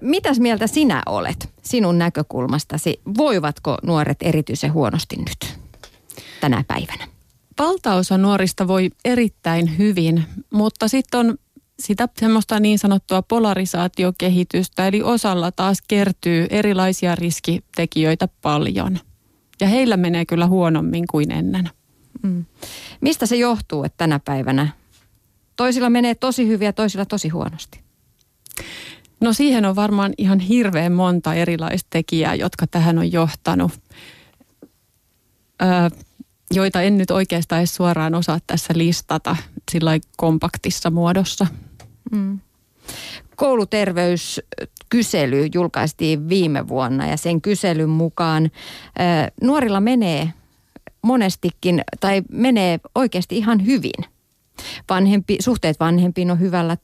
mitäs mieltä sinä olet sinun näkökulmastasi? Voivatko nuoret erityisen huonosti nyt tänä päivänä? Valtaosa nuorista voi erittäin hyvin, mutta sitten on sitä semmoista niin sanottua polarisaatiokehitystä, eli osalla taas kertyy erilaisia riskitekijöitä paljon. Ja heillä menee kyllä huonommin kuin ennen. Mm. Mistä se johtuu, että tänä päivänä toisilla menee tosi hyvin ja toisilla tosi huonosti? No siihen on varmaan ihan hirveän monta erilaista tekijää, jotka tähän on johtanut, öö, joita en nyt oikeastaan edes suoraan osaa tässä listata sillä kompaktissa muodossa. Mm. Kouluterveyskysely julkaistiin viime vuonna ja sen kyselyn mukaan ö, nuorilla menee monestikin tai menee oikeasti ihan hyvin. Vanhempi, suhteet vanhempiin on hyvällä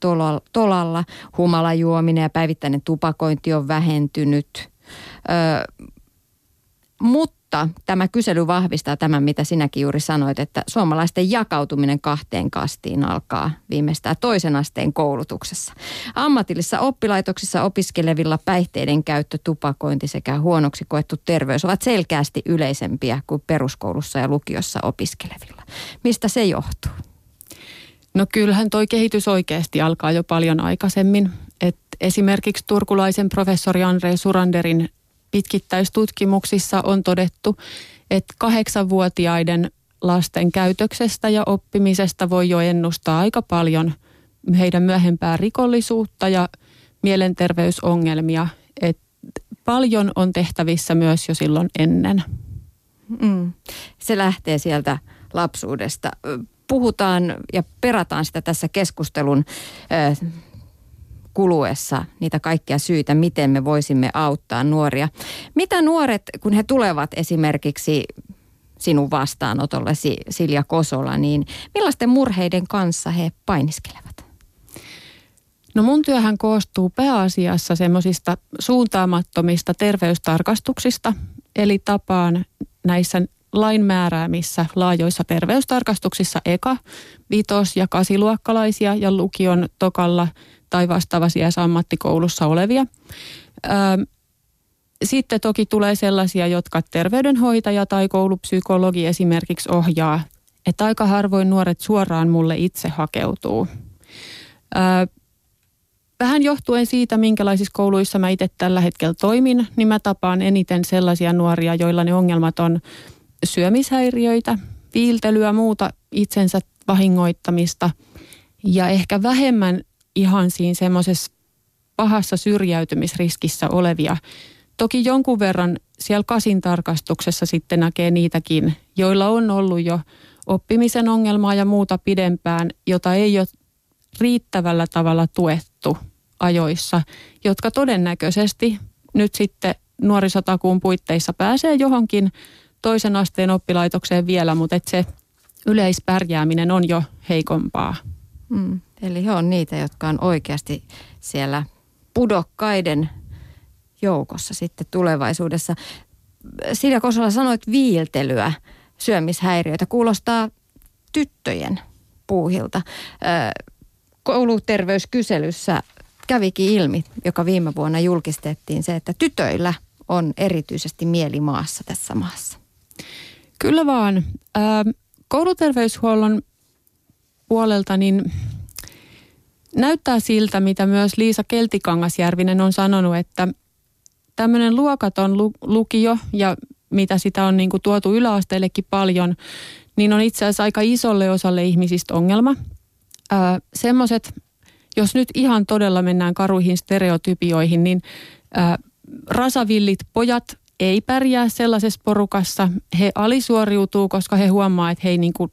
tolalla, humalajuominen ja päivittäinen tupakointi on vähentynyt. Ö, mutta mutta tämä kysely vahvistaa tämän, mitä sinäkin juuri sanoit, että suomalaisten jakautuminen kahteen kastiin alkaa viimeistään toisen asteen koulutuksessa. Ammatillisissa oppilaitoksissa opiskelevilla päihteiden käyttö, tupakointi sekä huonoksi koettu terveys ovat selkeästi yleisempiä kuin peruskoulussa ja lukiossa opiskelevilla. Mistä se johtuu? No kyllähän toi kehitys oikeasti alkaa jo paljon aikaisemmin. Et esimerkiksi turkulaisen professori Andre Suranderin pitkittäistutkimuksissa on todettu, että kahdeksanvuotiaiden lasten käytöksestä ja oppimisesta voi jo ennustaa aika paljon heidän myöhempää rikollisuutta ja mielenterveysongelmia. Et paljon on tehtävissä myös jo silloin ennen. Mm. Se lähtee sieltä lapsuudesta. Puhutaan ja perataan sitä tässä keskustelun kuluessa niitä kaikkia syitä, miten me voisimme auttaa nuoria. Mitä nuoret, kun he tulevat esimerkiksi sinun vastaanotollesi Silja Kosola, niin millaisten murheiden kanssa he painiskelevat? No mun työhän koostuu pääasiassa semmoisista suuntaamattomista terveystarkastuksista, eli tapaan näissä lain määräämissä laajoissa terveystarkastuksissa eka, vitos- ja kasiluokkalaisia ja lukion tokalla – tai vastaavassa ammattikoulussa olevia. Sitten toki tulee sellaisia, jotka terveydenhoitaja tai koulupsykologi esimerkiksi ohjaa, että aika harvoin nuoret suoraan mulle itse hakeutuu. Vähän johtuen siitä, minkälaisissa kouluissa mä itse tällä hetkellä toimin, niin mä tapaan eniten sellaisia nuoria, joilla ne ongelmat on syömishäiriöitä, viiltelyä, muuta itsensä vahingoittamista ja ehkä vähemmän ihan siinä semmoisessa pahassa syrjäytymisriskissä olevia. Toki jonkun verran siellä kasin tarkastuksessa sitten näkee niitäkin, joilla on ollut jo oppimisen ongelmaa ja muuta pidempään, jota ei ole riittävällä tavalla tuettu ajoissa, jotka todennäköisesti nyt sitten nuorisotakuun puitteissa pääsee johonkin toisen asteen oppilaitokseen vielä, mutta että se yleispärjääminen on jo heikompaa. Mm. Eli he on niitä, jotka on oikeasti siellä pudokkaiden joukossa sitten tulevaisuudessa. Silja Kosola sanoit viiltelyä, syömishäiriöitä. Kuulostaa tyttöjen puuhilta. Kouluterveyskyselyssä kävikin ilmi, joka viime vuonna julkistettiin se, että tytöillä on erityisesti mieli maassa tässä maassa. Kyllä vaan. Kouluterveyshuollon puolelta niin näyttää siltä, mitä myös Liisa Keltikangasjärvinen on sanonut, että tämmöinen luokaton lukio ja mitä sitä on niin kuin tuotu yläasteellekin paljon, niin on itse asiassa aika isolle osalle ihmisistä ongelma. Semmoiset, jos nyt ihan todella mennään karuihin stereotypioihin, niin ää, rasavillit pojat ei pärjää sellaisessa porukassa. He alisuoriutuu, koska he huomaa, että he ei niin kuin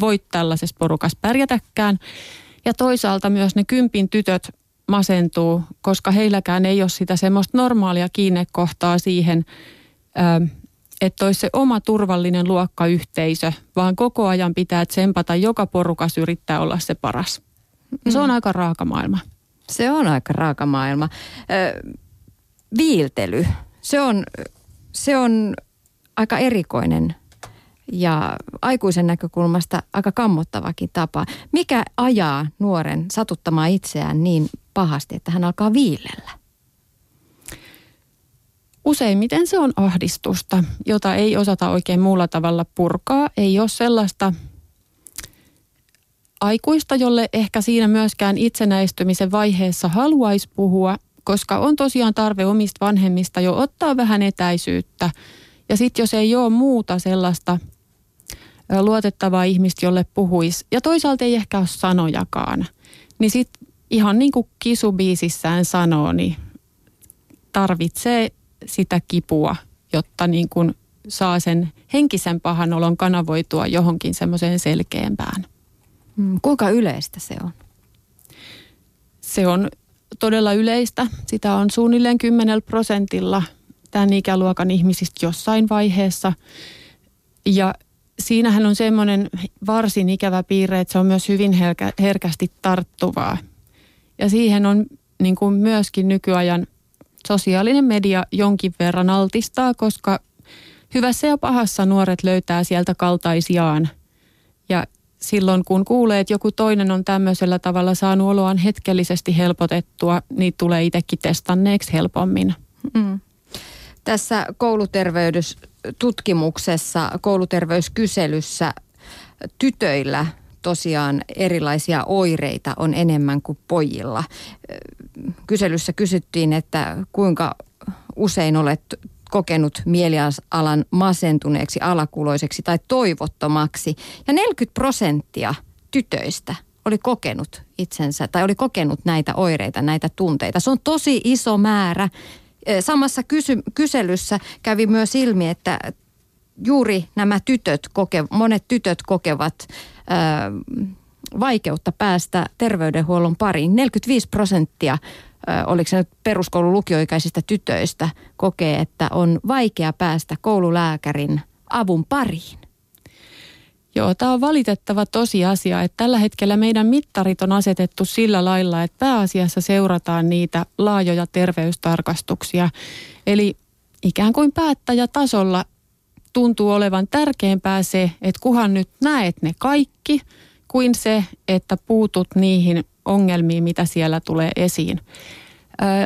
voi tällaisessa porukassa pärjätäkään. Ja toisaalta myös ne kympin tytöt masentuu, koska heilläkään ei ole sitä semmoista normaalia kiinnekohtaa siihen, että olisi se oma turvallinen luokkayhteisö, vaan koko ajan pitää tsempata, joka porukas yrittää olla se paras. Ja se on mm. aika raaka maailma. Se on aika raaka maailma. Ö, viiltely, se on, se on aika erikoinen ja aikuisen näkökulmasta aika kammottavakin tapa. Mikä ajaa nuoren satuttamaan itseään niin pahasti, että hän alkaa viilellä? Useimmiten se on ahdistusta, jota ei osata oikein muulla tavalla purkaa. Ei ole sellaista aikuista, jolle ehkä siinä myöskään itsenäistymisen vaiheessa haluaisi puhua, koska on tosiaan tarve omista vanhemmista jo ottaa vähän etäisyyttä. Ja sitten jos ei ole muuta sellaista luotettavaa ihmistä, jolle puhuisi, ja toisaalta ei ehkä ole sanojakaan, niin sitten ihan niin kuin kisubiisissään sanoo, niin tarvitsee sitä kipua, jotta niin kuin saa sen henkisen pahan olon kanavoitua johonkin semmoiseen selkeämpään. Mm, kuinka yleistä se on? Se on todella yleistä. Sitä on suunnilleen 10 prosentilla tämän ikäluokan ihmisistä jossain vaiheessa. Ja siinähän on semmoinen varsin ikävä piirre, että se on myös hyvin herkä, herkästi tarttuvaa. Ja siihen on niin kuin myöskin nykyajan sosiaalinen media jonkin verran altistaa, koska hyvässä ja pahassa nuoret löytää sieltä kaltaisiaan. Ja silloin kun kuulee, että joku toinen on tämmöisellä tavalla saanut oloaan hetkellisesti helpotettua, niin tulee itsekin testanneeksi helpommin. Mm. Tässä kouluterveydystutkimuksessa, kouluterveyskyselyssä tytöillä tosiaan erilaisia oireita on enemmän kuin pojilla. Kyselyssä kysyttiin, että kuinka usein olet kokenut mielialan masentuneeksi, alakuloiseksi tai toivottomaksi. Ja 40 prosenttia tytöistä oli kokenut itsensä tai oli kokenut näitä oireita, näitä tunteita. Se on tosi iso määrä. Samassa kysy- kyselyssä kävi myös ilmi, että juuri nämä tytöt, koke, monet tytöt kokevat ää, vaikeutta päästä terveydenhuollon pariin. 45 prosenttia oliko se nyt peruskoulun lukioikäisistä tytöistä, kokee, että on vaikea päästä koululääkärin avun pariin. Joo, tämä on valitettava tosiasia, että tällä hetkellä meidän mittarit on asetettu sillä lailla, että pääasiassa seurataan niitä laajoja terveystarkastuksia. Eli ikään kuin päättäjätasolla tuntuu olevan tärkeämpää se, että kuhan nyt näet ne kaikki, kuin se, että puutut niihin ongelmiin, mitä siellä tulee esiin.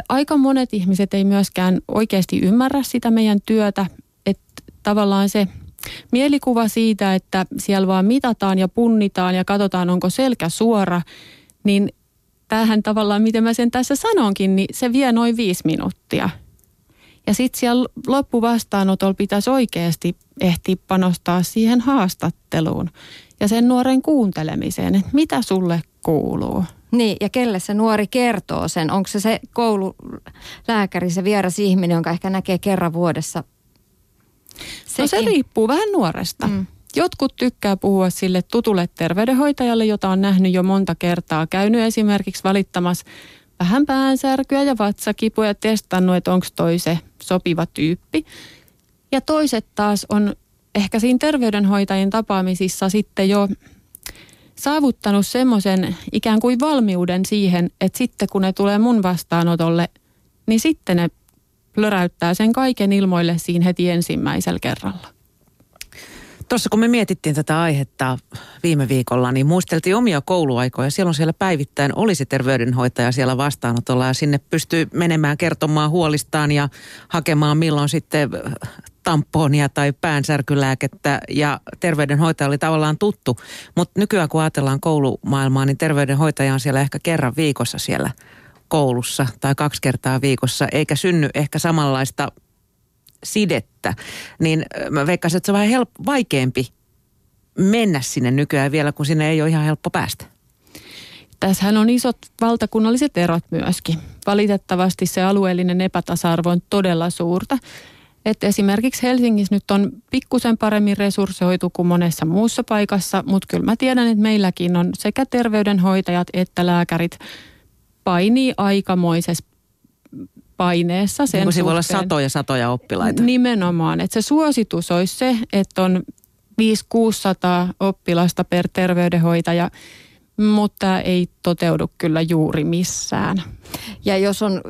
Aika monet ihmiset ei myöskään oikeasti ymmärrä sitä meidän työtä, että tavallaan se mielikuva siitä, että siellä vaan mitataan ja punnitaan ja katsotaan, onko selkä suora, niin tähän tavallaan, miten mä sen tässä sanonkin, niin se vie noin viisi minuuttia. Ja sitten siellä loppuvastaanotolla pitäisi oikeasti ehtiä panostaa siihen haastatteluun ja sen nuoren kuuntelemiseen, että mitä sulle kuuluu. Niin, ja kelle se nuori kertoo sen? Onko se se koululääkäri, se vieras ihminen, jonka ehkä näkee kerran vuodessa? Sekin. No se riippuu vähän nuoresta. Mm. Jotkut tykkää puhua sille tutulle terveydenhoitajalle, jota on nähnyt jo monta kertaa. Käynyt esimerkiksi valittamassa vähän päänsärkyä ja vatsakipuja ja testannut, että onko toi se sopiva tyyppi. Ja toiset taas on ehkä siinä terveydenhoitajien tapaamisissa sitten jo saavuttanut semmoisen ikään kuin valmiuden siihen, että sitten kun ne tulee mun vastaanotolle, niin sitten ne plöräyttää sen kaiken ilmoille siinä heti ensimmäisellä kerralla. Tuossa kun me mietittiin tätä aihetta viime viikolla, niin muisteltiin omia kouluaikoja. Silloin siellä päivittäin olisi terveydenhoitaja siellä vastaanotolla ja sinne pystyy menemään kertomaan huolistaan ja hakemaan milloin sitten tamponia tai päänsärkylääkettä ja terveydenhoitaja oli tavallaan tuttu. Mutta nykyään kun ajatellaan koulumaailmaa, niin terveydenhoitaja on siellä ehkä kerran viikossa siellä koulussa tai kaksi kertaa viikossa, eikä synny ehkä samanlaista sidettä. Niin mä veikkaisin, että se on vähän help- vaikeampi mennä sinne nykyään vielä, kun sinne ei ole ihan helppo päästä. Tässähän on isot valtakunnalliset erot myöskin. Valitettavasti se alueellinen epätasa-arvo on todella suurta. Että esimerkiksi Helsingissä nyt on pikkusen paremmin resurssoitu kuin monessa muussa paikassa, mutta kyllä mä tiedän, että meilläkin on sekä terveydenhoitajat että lääkärit painii aikamoisessa paineessa sen niin voi olla satoja satoja oppilaita. Nimenomaan, että se suositus olisi se, että on 5-600 oppilasta per terveydenhoitaja, mutta ei toteudu kyllä juuri missään. Ja jos on 5-600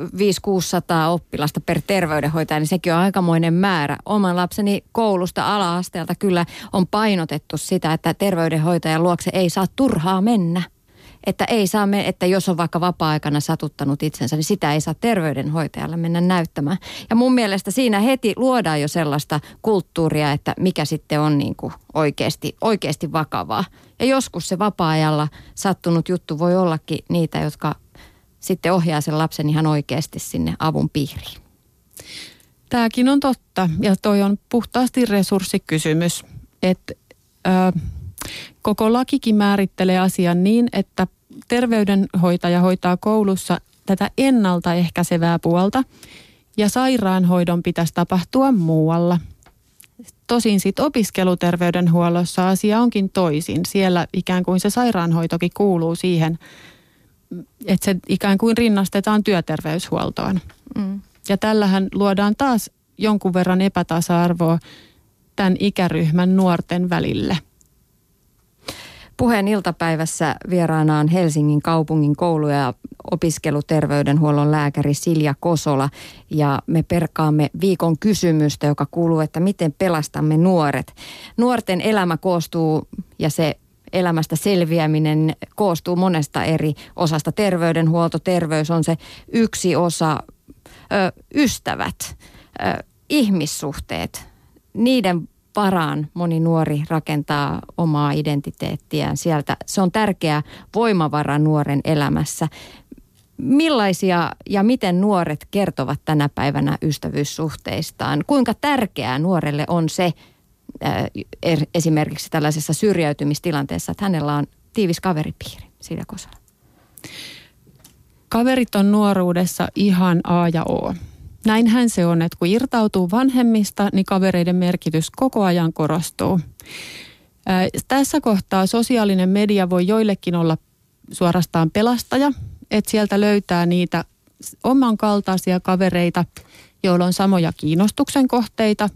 oppilasta per terveydenhoitaja, niin sekin on aikamoinen määrä. Oman lapseni koulusta ala-asteelta kyllä on painotettu sitä, että terveydenhoitajan luokse ei saa turhaa mennä. Että ei saa me, että jos on vaikka vapaa-aikana satuttanut itsensä, niin sitä ei saa terveydenhoitajalle mennä näyttämään. Ja mun mielestä siinä heti luodaan jo sellaista kulttuuria, että mikä sitten on niin kuin oikeasti, oikeasti vakavaa. Ja joskus se vapaa-ajalla sattunut juttu voi ollakin niitä, jotka sitten ohjaa sen lapsen ihan oikeasti sinne avun piiriin. Tämäkin on totta ja toi on puhtaasti resurssikysymys. Että ö, koko lakikin määrittelee asian niin, että terveydenhoitaja hoitaa koulussa tätä ennaltaehkäisevää puolta ja sairaanhoidon pitäisi tapahtua muualla. Tosin sitten opiskeluterveydenhuollossa asia onkin toisin. Siellä ikään kuin se sairaanhoitokin kuuluu siihen, että se ikään kuin rinnastetaan työterveyshuoltoon. Mm. Ja tällähän luodaan taas jonkun verran epätasa-arvoa tämän ikäryhmän nuorten välille. Puheen iltapäivässä vieraana on Helsingin kaupungin koulu- ja opiskeluterveydenhuollon lääkäri Silja Kosola. Ja me perkaamme viikon kysymystä, joka kuuluu, että miten pelastamme nuoret. Nuorten elämä koostuu ja se elämästä selviäminen koostuu monesta eri osasta. Terveydenhuolto, terveys on se yksi osa ö, ystävät, ö, ihmissuhteet, niiden varaan moni nuori rakentaa omaa identiteettiään sieltä. Se on tärkeä voimavara nuoren elämässä. Millaisia ja miten nuoret kertovat tänä päivänä ystävyyssuhteistaan? Kuinka tärkeää nuorelle on se er, esimerkiksi tällaisessa syrjäytymistilanteessa, että hänellä on tiivis kaveripiiri? Siitä Kosola. Kaverit on nuoruudessa ihan A ja O. Näinhän se on, että kun irtautuu vanhemmista, niin kavereiden merkitys koko ajan korostuu. Tässä kohtaa sosiaalinen media voi joillekin olla suorastaan pelastaja, että sieltä löytää niitä oman kaltaisia kavereita, joilla on samoja kiinnostuksen kohteita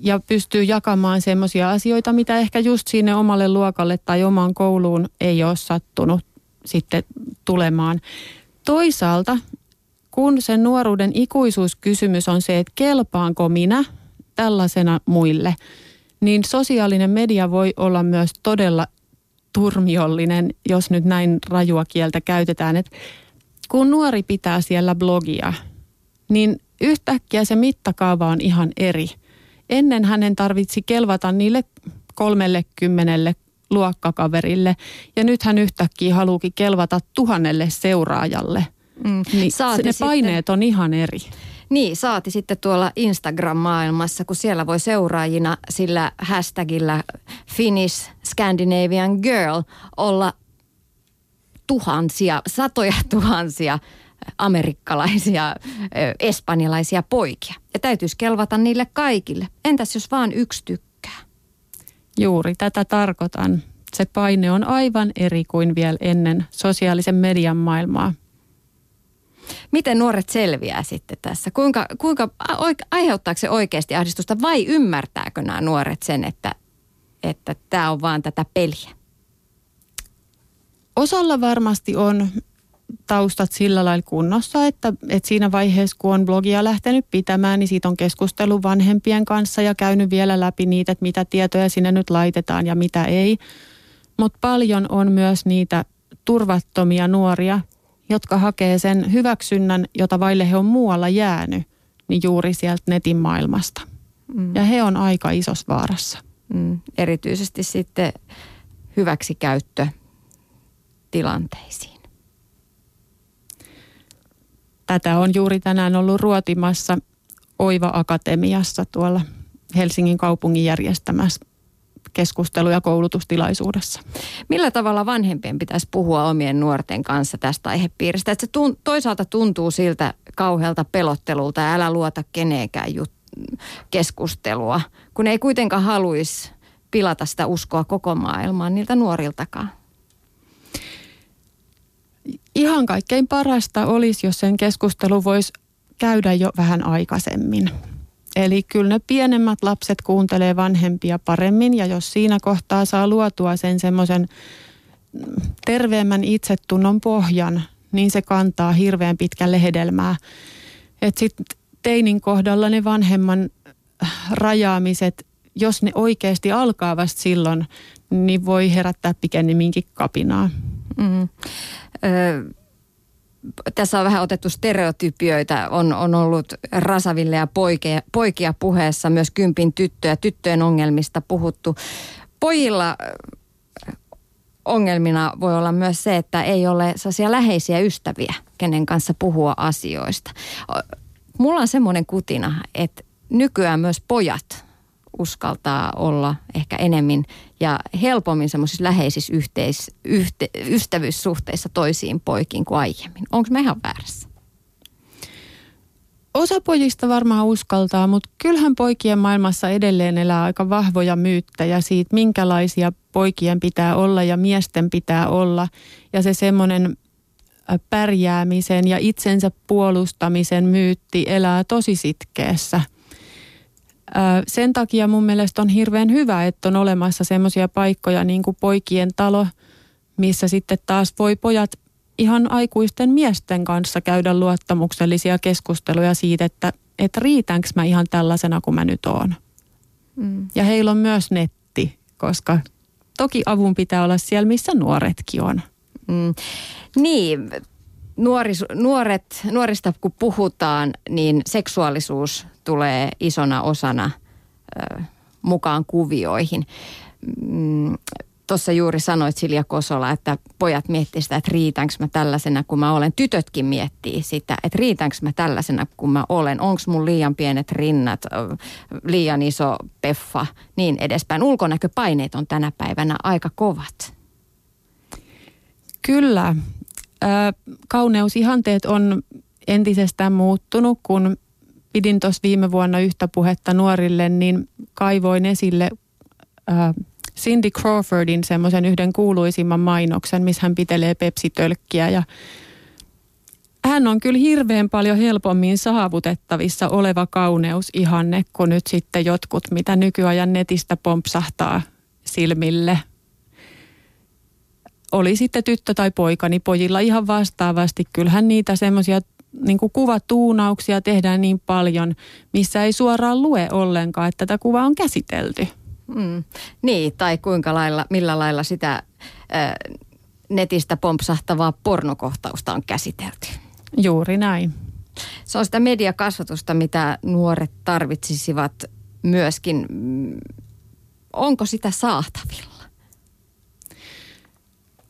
ja pystyy jakamaan semmoisia asioita, mitä ehkä just sinne omalle luokalle tai omaan kouluun ei ole sattunut sitten tulemaan. Toisaalta, kun sen nuoruuden ikuisuuskysymys on se, että kelpaanko minä tällaisena muille, niin sosiaalinen media voi olla myös todella turmiollinen, jos nyt näin rajua kieltä käytetään. Että kun nuori pitää siellä blogia, niin yhtäkkiä se mittakaava on ihan eri. Ennen hänen tarvitsi kelvata niille kolmelle kymmenelle luokkakaverille. Ja nyt hän yhtäkkiä haluukin kelvata tuhannelle seuraajalle. Mm. Niin saati ne sitten, paineet on ihan eri. Niin, saati sitten tuolla Instagram-maailmassa, kun siellä voi seuraajina sillä hashtagillä Finnish Scandinavian Girl olla tuhansia, satoja tuhansia amerikkalaisia, espanjalaisia poikia. Ja täytyisi kelvata niille kaikille. Entäs jos vaan yksi tykkää? Juuri tätä tarkoitan. Se paine on aivan eri kuin vielä ennen sosiaalisen median maailmaa. Miten nuoret selviää sitten tässä? Kuinka, kuinka aiheuttaako se oikeasti ahdistusta vai ymmärtääkö nämä nuoret sen, että että tämä on vaan tätä peliä? Osalla varmasti on taustat sillä lailla kunnossa, että, että siinä vaiheessa, kun on blogia lähtenyt pitämään, niin siitä on keskustelu vanhempien kanssa ja käynyt vielä läpi niitä, että mitä tietoja sinne nyt laitetaan ja mitä ei. Mutta paljon on myös niitä turvattomia nuoria, jotka hakee sen hyväksynnän, jota vaille he on muualla jäänyt, niin juuri sieltä netin maailmasta. Mm. Ja he on aika isossa vaarassa. Mm. Erityisesti sitten hyväksikäyttö tilanteisiin. Tätä on juuri tänään ollut ruotimassa Oiva Akatemiassa tuolla Helsingin kaupungin järjestämässä keskustelu- ja koulutustilaisuudessa. Millä tavalla vanhempien pitäisi puhua omien nuorten kanssa tästä aihepiiristä? Että se tunt, toisaalta tuntuu siltä kauhealta pelottelulta ja älä luota kenenkään jut- keskustelua, kun ei kuitenkaan haluaisi pilata sitä uskoa koko maailmaan niiltä nuoriltakaan ihan kaikkein parasta olisi, jos sen keskustelu voisi käydä jo vähän aikaisemmin. Eli kyllä ne pienemmät lapset kuuntelee vanhempia paremmin ja jos siinä kohtaa saa luotua sen semmoisen terveemmän itsetunnon pohjan, niin se kantaa hirveän pitkälle hedelmää. Että sitten teinin kohdalla ne vanhemman rajaamiset, jos ne oikeasti alkaa vasta silloin, niin voi herättää pikemminkin kapinaa. Mm. Ö, tässä on vähän otettu stereotypioita, on, on ollut rasaville ja poikia, poikia puheessa, myös kympin tyttöjä, tyttöjen ongelmista puhuttu. Pojilla ongelmina voi olla myös se, että ei ole sellaisia läheisiä ystäviä, kenen kanssa puhua asioista. Mulla on semmoinen kutina, että nykyään myös pojat uskaltaa olla ehkä enemmän ja helpommin semmoisissa läheisissä yhteis, yhte, ystävyyssuhteissa toisiin poikiin kuin aiemmin. Onko mä ihan väärässä? Osa pojista varmaan uskaltaa, mutta kyllähän poikien maailmassa edelleen elää aika vahvoja myyttejä siitä, minkälaisia poikien pitää olla ja miesten pitää olla. Ja se semmoinen pärjäämisen ja itsensä puolustamisen myytti elää tosi sitkeässä – sen takia mun mielestä on hirveän hyvä, että on olemassa semmoisia paikkoja niin kuin poikien talo, missä sitten taas voi pojat ihan aikuisten miesten kanssa käydä luottamuksellisia keskusteluja siitä, että, että riitänkö mä ihan tällaisena kuin mä nyt oon. Mm. Ja heillä on myös netti, koska toki avun pitää olla siellä, missä nuoretkin on. Mm. Niin, nuoris, nuoret, nuorista kun puhutaan, niin seksuaalisuus tulee isona osana ö, mukaan kuvioihin. Mm, Tuossa juuri sanoit Silja Kosola, että pojat miettii sitä, että riitänkö mä tällaisena kuin mä olen. Tytötkin miettii sitä, että riitänkö mä tällaisena kuin mä olen. Onko mun liian pienet rinnat, liian iso peffa, niin edespäin. Ulkonäköpaineet on tänä päivänä aika kovat. Kyllä kauneusihanteet on entisestään muuttunut, kun pidin tuossa viime vuonna yhtä puhetta nuorille, niin kaivoin esille äh, Cindy Crawfordin semmoisen yhden kuuluisimman mainoksen, missä hän pitelee pepsitölkkiä. Ja hän on kyllä hirveän paljon helpommin saavutettavissa oleva kauneusihanne kuin nyt sitten jotkut, mitä nykyajan netistä pompsahtaa silmille – oli sitten tyttö tai poika, niin pojilla ihan vastaavasti. Kyllähän niitä semmoisia niin kuvatuunauksia tehdään niin paljon, missä ei suoraan lue ollenkaan, että tätä kuvaa on käsitelty. Mm. Niin, tai kuinka lailla, millä lailla sitä äh, netistä pompsahtavaa pornokohtausta on käsitelty. Juuri näin. Se on sitä mediakasvatusta, mitä nuoret tarvitsisivat myöskin. Onko sitä saatavilla?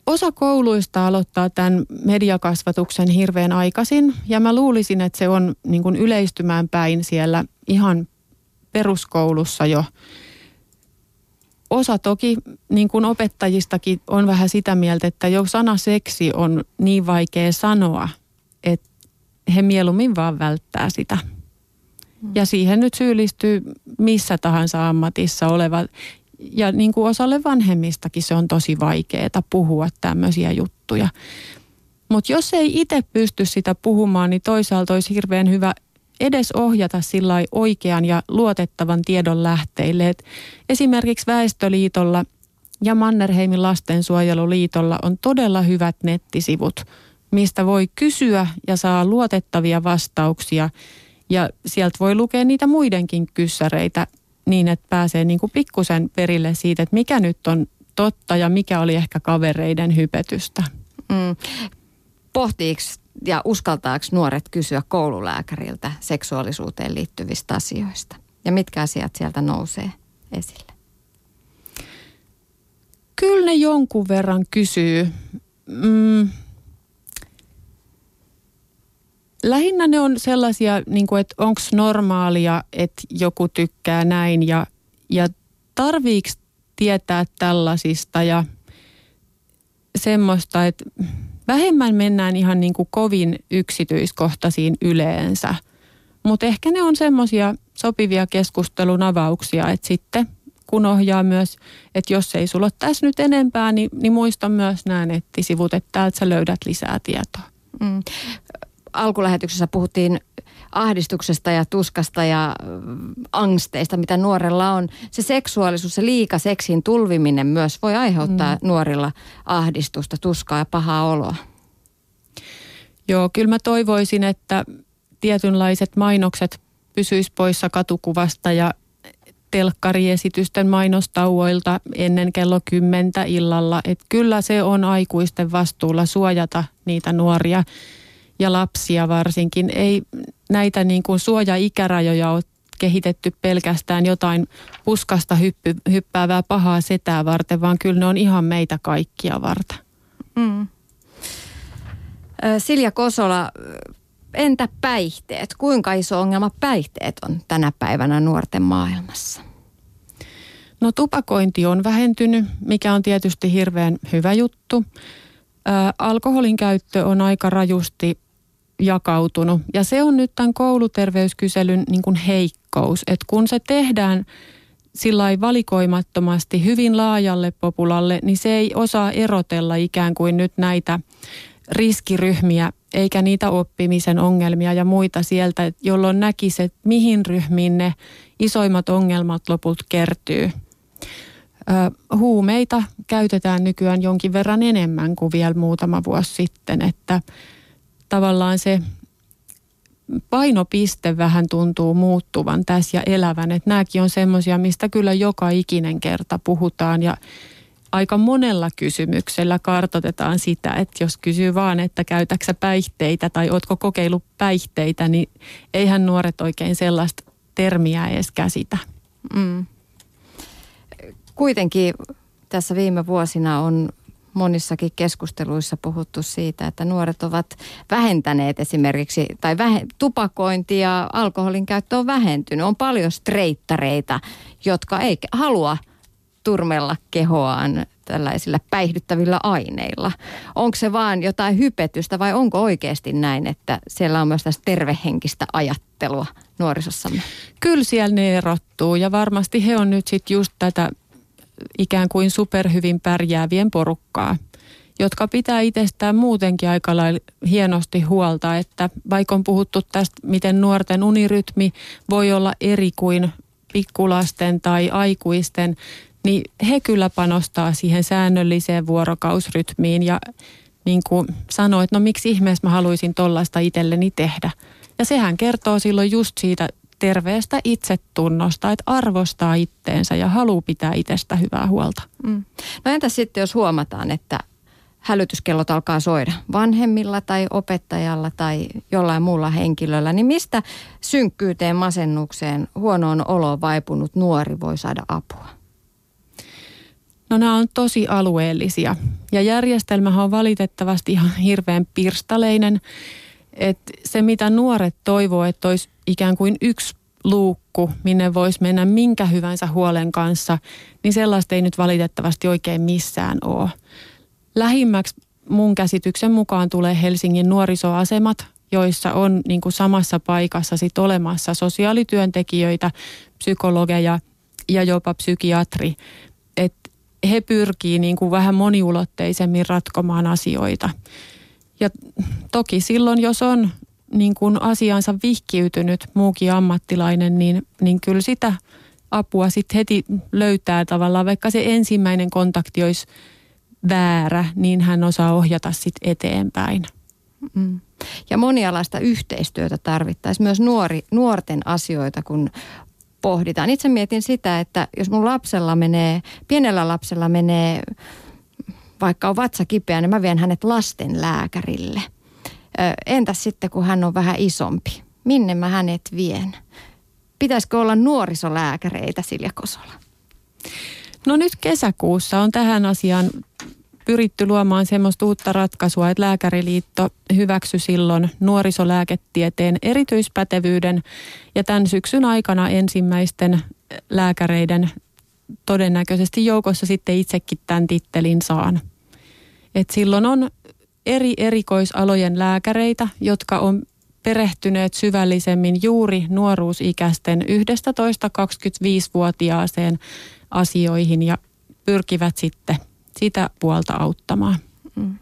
Osa kouluista aloittaa tämän mediakasvatuksen hirveän aikaisin ja mä luulisin, että se on niin kuin yleistymään päin siellä ihan peruskoulussa jo. Osa toki niin kuin opettajistakin on vähän sitä mieltä, että jo sana seksi on niin vaikea sanoa, että he mieluummin vaan välttää sitä. Ja siihen nyt syyllistyy missä tahansa ammatissa oleva ja niin kuin osalle vanhemmistakin se on tosi vaikeaa puhua tämmöisiä juttuja. Mutta jos ei itse pysty sitä puhumaan, niin toisaalta olisi hirveän hyvä edes ohjata sillä oikean ja luotettavan tiedon lähteille. Et esimerkiksi Väestöliitolla ja Mannerheimin lastensuojeluliitolla on todella hyvät nettisivut, mistä voi kysyä ja saa luotettavia vastauksia. Ja sieltä voi lukea niitä muidenkin kyssäreitä niin, että pääsee niin kuin pikkusen perille siitä, että mikä nyt on totta ja mikä oli ehkä kavereiden hypetystä. Mm. Pohtiiko ja uskaltaako nuoret kysyä koululääkäriltä seksuaalisuuteen liittyvistä asioista? Ja mitkä asiat sieltä nousee esille? Kyllä ne jonkun verran kysyy. Mm, lähinnä ne on sellaisia, niin kuin, että onko normaalia, että joku tykkää näin ja, ja tarviiko tietää tällaisista ja semmoista, että vähemmän mennään ihan niin kuin kovin yksityiskohtaisiin yleensä. Mutta ehkä ne on semmoisia sopivia keskustelun avauksia, että sitten kun ohjaa myös, että jos ei sulla ole tässä nyt enempää, niin, niin muista myös nämä nettisivut, että täältä sä löydät lisää tietoa. Mm alkulähetyksessä puhuttiin ahdistuksesta ja tuskasta ja angsteista, mitä nuorella on. Se seksuaalisuus, se liika seksin tulviminen myös voi aiheuttaa mm. nuorilla ahdistusta, tuskaa ja pahaa oloa. Joo, kyllä mä toivoisin, että tietynlaiset mainokset pysyis poissa katukuvasta ja telkkariesitysten mainostauoilta ennen kello 10 illalla. Että kyllä se on aikuisten vastuulla suojata niitä nuoria ja lapsia varsinkin. Ei näitä niin kuin suoja-ikärajoja ole kehitetty pelkästään jotain puskasta hyppy, hyppäävää pahaa setää varten, vaan kyllä ne on ihan meitä kaikkia varten. Mm. Silja Kosola, entä päihteet? Kuinka iso ongelma päihteet on tänä päivänä nuorten maailmassa? No tupakointi on vähentynyt, mikä on tietysti hirveän hyvä juttu. Ä, alkoholin käyttö on aika rajusti jakautunut ja se on nyt tämän kouluterveyskyselyn niin kuin heikkous, että kun se tehdään sillä valikoimattomasti hyvin laajalle populalle, niin se ei osaa erotella ikään kuin nyt näitä riskiryhmiä eikä niitä oppimisen ongelmia ja muita sieltä, jolloin näkisi, että mihin ryhmiin ne isoimmat ongelmat loput kertyy. Ö, huumeita käytetään nykyään jonkin verran enemmän kuin vielä muutama vuosi sitten, että tavallaan se painopiste vähän tuntuu muuttuvan tässä ja elävän. Että nämäkin on semmoisia, mistä kyllä joka ikinen kerta puhutaan ja aika monella kysymyksellä kartotetaan sitä, että jos kysyy vaan, että käytäksä päihteitä tai ootko kokeillut päihteitä, niin eihän nuoret oikein sellaista termiä edes käsitä. Mm. Kuitenkin tässä viime vuosina on monissakin keskusteluissa puhuttu siitä, että nuoret ovat vähentäneet esimerkiksi, tai vähe, tupakointi ja alkoholin käyttö on vähentynyt. On paljon streittareita, jotka ei halua – turmella kehoaan tällaisilla päihdyttävillä aineilla. Onko se vaan jotain hypetystä vai onko oikeasti näin, että siellä on myös tästä tervehenkistä ajattelua nuorisossamme? Kyllä siellä ne erottuu ja varmasti he on nyt sitten just tätä ikään kuin superhyvin pärjäävien porukkaa jotka pitää itsestään muutenkin aika lailla hienosti huolta, että vaikka on puhuttu tästä, miten nuorten unirytmi voi olla eri kuin pikkulasten tai aikuisten, niin he kyllä panostaa siihen säännölliseen vuorokausrytmiin ja niin kuin sanoo, että no miksi ihmeessä mä haluaisin tollaista itselleni tehdä. Ja sehän kertoo silloin just siitä terveestä itsetunnosta, että arvostaa itteensä ja haluaa pitää itsestä hyvää huolta. Mm. No entä sitten, jos huomataan, että hälytyskellot alkaa soida vanhemmilla tai opettajalla tai jollain muulla henkilöllä, niin mistä synkkyyteen, masennukseen, huonoon oloon vaipunut nuori voi saada apua? No nämä on tosi alueellisia ja järjestelmähän on valitettavasti ihan hirveän pirstaleinen. Että se mitä nuoret toivoo, että olisi ikään kuin yksi luukku, minne voisi mennä minkä hyvänsä huolen kanssa, niin sellaista ei nyt valitettavasti oikein missään ole. Lähimmäksi mun käsityksen mukaan tulee Helsingin nuorisoasemat, joissa on niin kuin samassa paikassa sit olemassa sosiaalityöntekijöitä, psykologeja ja jopa psykiatri he pyrkii niin kuin vähän moniulotteisemmin ratkomaan asioita. Ja toki silloin, jos on niin kuin asiansa vihkiytynyt muukin ammattilainen, niin, niin kyllä sitä apua sitten heti löytää tavallaan, vaikka se ensimmäinen kontakti olisi väärä, niin hän osaa ohjata sitten eteenpäin. Mm. Ja monialaista yhteistyötä tarvittaisiin myös nuori, nuorten asioita, kun pohditaan. Itse mietin sitä, että jos mun lapsella menee, pienellä lapsella menee, vaikka on vatsa kipeä, niin mä vien hänet lasten lääkärille. Entäs sitten, kun hän on vähän isompi? Minne mä hänet vien? Pitäisikö olla nuorisolääkäreitä, Silja Kosola? No nyt kesäkuussa on tähän asiaan pyritty luomaan semmoista uutta ratkaisua, että Lääkäriliitto hyväksyi silloin nuorisolääketieteen erityispätevyyden ja tämän syksyn aikana ensimmäisten lääkäreiden todennäköisesti joukossa sitten itsekin tämän tittelin saan. Et silloon on eri erikoisalojen lääkäreitä, jotka on perehtyneet syvällisemmin juuri nuoruusikäisten 11-25-vuotiaaseen asioihin ja pyrkivät sitten – sitä puolta auttamaan. Mm.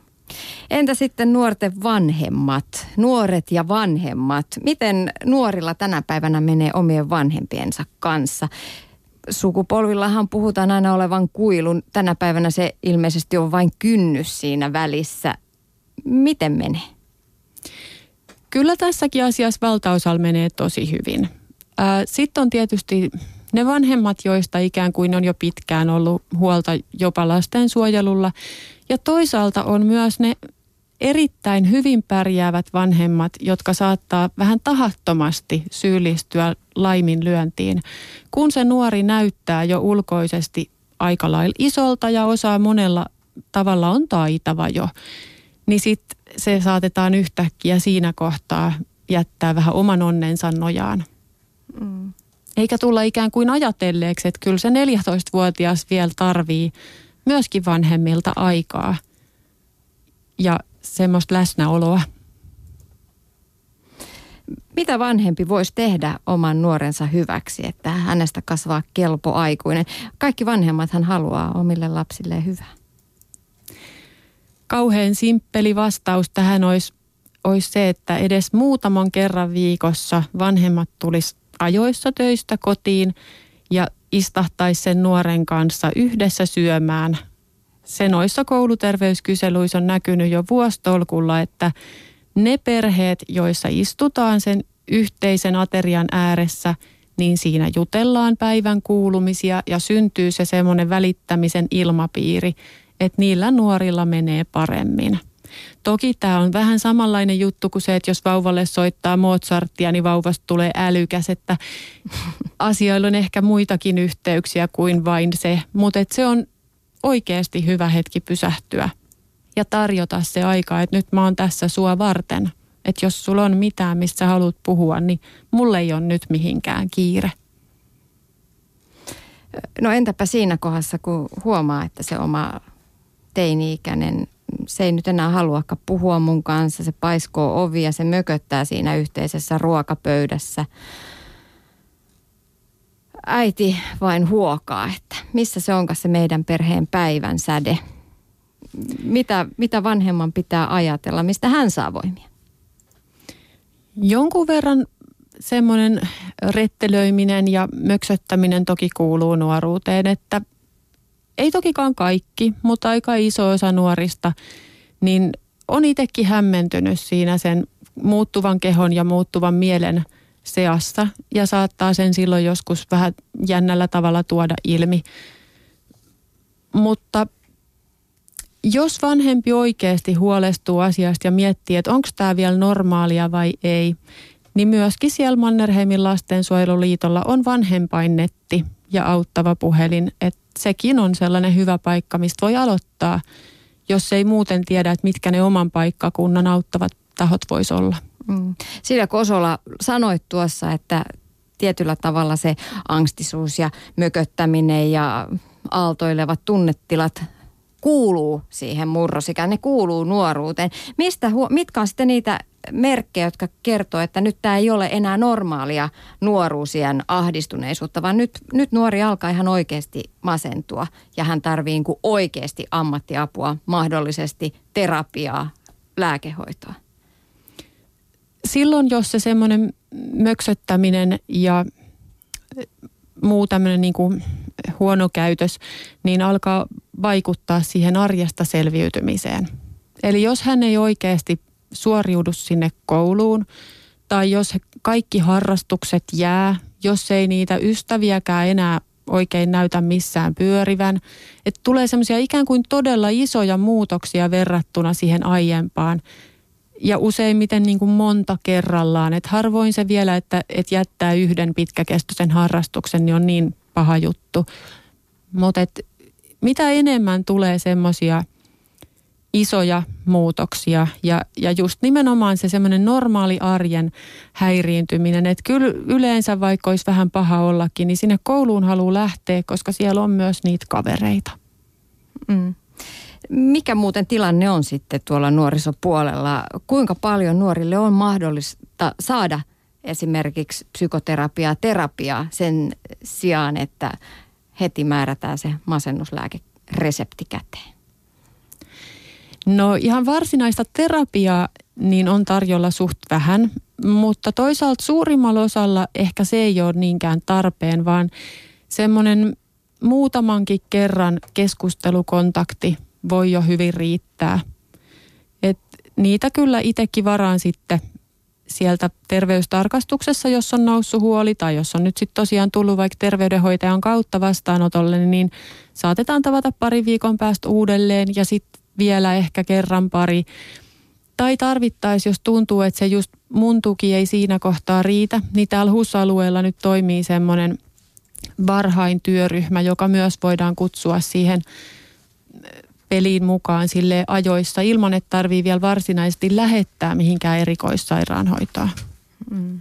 Entä sitten nuorten vanhemmat, nuoret ja vanhemmat? Miten nuorilla tänä päivänä menee omien vanhempiensa kanssa? Sukupolvillahan puhutaan aina olevan kuilun. Tänä päivänä se ilmeisesti on vain kynnys siinä välissä. Miten menee? Kyllä tässäkin asiassa valtaosalla menee tosi hyvin. Sitten on tietysti Ne vanhemmat, joista ikään kuin on jo pitkään ollut huolta jopa lastensuojelulla. Ja toisaalta on myös ne erittäin hyvin pärjäävät vanhemmat, jotka saattaa vähän tahattomasti syyllistyä laiminlyöntiin, kun se nuori näyttää jo ulkoisesti aika lailla isolta ja osaa monella tavalla on taitava jo, niin sitten se saatetaan yhtäkkiä siinä kohtaa jättää vähän oman onnensa nojaan. Mm. Eikä tulla ikään kuin ajatelleeksi, että kyllä se 14-vuotias vielä tarvii myöskin vanhemmilta aikaa ja semmoista läsnäoloa. Mitä vanhempi voisi tehdä oman nuorensa hyväksi, että hänestä kasvaa kelpo aikuinen? Kaikki vanhemmathan haluaa omille lapsilleen hyvää. Kauhean simppeli vastaus tähän olisi, olisi se, että edes muutaman kerran viikossa vanhemmat tulisi ajoissa töistä kotiin ja istahtaisi sen nuoren kanssa yhdessä syömään. Se noissa kouluterveyskyselyissä on näkynyt jo vuostolkulla, että ne perheet, joissa istutaan sen yhteisen aterian ääressä, niin siinä jutellaan päivän kuulumisia ja syntyy se semmoinen välittämisen ilmapiiri, että niillä nuorilla menee paremmin. Toki tämä on vähän samanlainen juttu kuin se, että jos vauvalle soittaa Mozartia, niin vauvasta tulee älykäs, että asioilla on ehkä muitakin yhteyksiä kuin vain se, mutta se on oikeasti hyvä hetki pysähtyä ja tarjota se aika, että nyt mä oon tässä sua varten. Että jos sulla on mitään, mistä haluat puhua, niin mulle ei ole nyt mihinkään kiire. No entäpä siinä kohdassa, kun huomaa, että se oma teini-ikäinen, se ei nyt enää haluakaan puhua mun kanssa, se paiskoo ovia, se mököttää siinä yhteisessä ruokapöydässä. Äiti vain huokaa, että missä se onkaan se meidän perheen päivän säde. Mitä, mitä vanhemman pitää ajatella, mistä hän saa voimia? Jonkun verran semmoinen rettelöiminen ja möksöttäminen toki kuuluu nuoruuteen, että ei tokikaan kaikki, mutta aika iso osa nuorista, niin on itsekin hämmentynyt siinä sen muuttuvan kehon ja muuttuvan mielen seassa ja saattaa sen silloin joskus vähän jännällä tavalla tuoda ilmi. Mutta jos vanhempi oikeasti huolestuu asiasta ja miettii, että onko tämä vielä normaalia vai ei, niin myöskin siellä Mannerheimin lastensuojeluliitolla on vanhempainnetti ja auttava puhelin. Että sekin on sellainen hyvä paikka, mistä voi aloittaa, jos ei muuten tiedä, että mitkä ne oman paikkakunnan auttavat tahot vois olla. Mm. Sillä Kosola sanoit tuossa, että tietyllä tavalla se angstisuus ja mököttäminen ja aaltoilevat tunnetilat kuuluu siihen murrosikään, ne kuuluu nuoruuteen. Mistä, mitkä on sitten niitä merkkejä, jotka kertoo, että nyt tämä ei ole enää normaalia nuoruusien ahdistuneisuutta, vaan nyt, nyt nuori alkaa ihan oikeasti masentua ja hän tarvii niin oikeasti ammattiapua, mahdollisesti terapiaa, lääkehoitoa. Silloin, jos se semmoinen möksöttäminen ja muu tämmöinen niin kuin huono käytös, niin alkaa vaikuttaa siihen arjesta selviytymiseen. Eli jos hän ei oikeasti suoriudu sinne kouluun, tai jos kaikki harrastukset jää, jos ei niitä ystäviäkään enää oikein näytä missään pyörivän. Että tulee semmoisia ikään kuin todella isoja muutoksia verrattuna siihen aiempaan. Ja useimmiten niin kuin monta kerrallaan. Että harvoin se vielä, että, että jättää yhden pitkäkestoisen harrastuksen, niin on niin paha juttu. Mutta mitä enemmän tulee semmoisia isoja muutoksia ja, ja just nimenomaan se semmoinen normaali arjen häiriintyminen, että kyllä yleensä vaikka olisi vähän paha ollakin, niin sinne kouluun haluaa lähteä, koska siellä on myös niitä kavereita. Mm. Mikä muuten tilanne on sitten tuolla nuorisopuolella? Kuinka paljon nuorille on mahdollista saada esimerkiksi psykoterapiaa, terapiaa sen sijaan, että heti määrätään se masennuslääke resepti käteen? No ihan varsinaista terapiaa niin on tarjolla suht vähän, mutta toisaalta suurimmalla osalla ehkä se ei ole niinkään tarpeen, vaan semmoinen muutamankin kerran keskustelukontakti voi jo hyvin riittää. Et niitä kyllä itsekin varaan sitten sieltä terveystarkastuksessa, jos on noussut huoli tai jos on nyt sitten tosiaan tullut vaikka terveydenhoitajan kautta vastaanotolle, niin saatetaan tavata pari viikon päästä uudelleen ja sitten vielä ehkä kerran pari. Tai tarvittaisiin, jos tuntuu, että se just mun tuki ei siinä kohtaa riitä, niin täällä HUS-alueella nyt toimii semmoinen varhain työryhmä, joka myös voidaan kutsua siihen peliin mukaan sille ajoissa ilman, että tarvii vielä varsinaisesti lähettää mihinkään erikoissairaanhoitoa. Mm.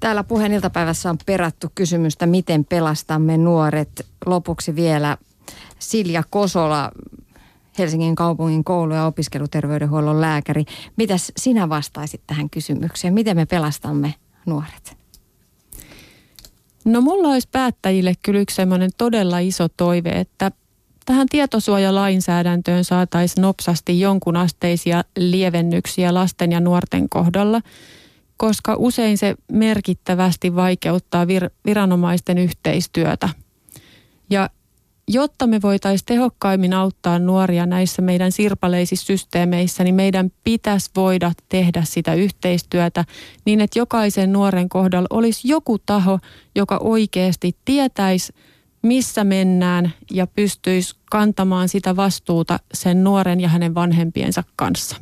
Täällä puheen iltapäivässä on perattu kysymystä, miten pelastamme nuoret. Lopuksi vielä Silja Kosola, Helsingin kaupungin koulu- ja opiskeluterveydenhuollon lääkäri. Mitäs sinä vastaisit tähän kysymykseen? Miten me pelastamme nuoret? No mulla olisi päättäjille kyllä yksi todella iso toive, että tähän tietosuojalainsäädäntöön saataisiin nopsasti jonkun asteisia lievennyksiä lasten ja nuorten kohdalla, koska usein se merkittävästi vaikeuttaa vir- viranomaisten yhteistyötä. Ja jotta me voitaisiin tehokkaimmin auttaa nuoria näissä meidän sirpaleisissa systeemeissä, niin meidän pitäisi voida tehdä sitä yhteistyötä niin, että jokaisen nuoren kohdalla olisi joku taho, joka oikeasti tietäisi, missä mennään ja pystyisi kantamaan sitä vastuuta sen nuoren ja hänen vanhempiensa kanssa.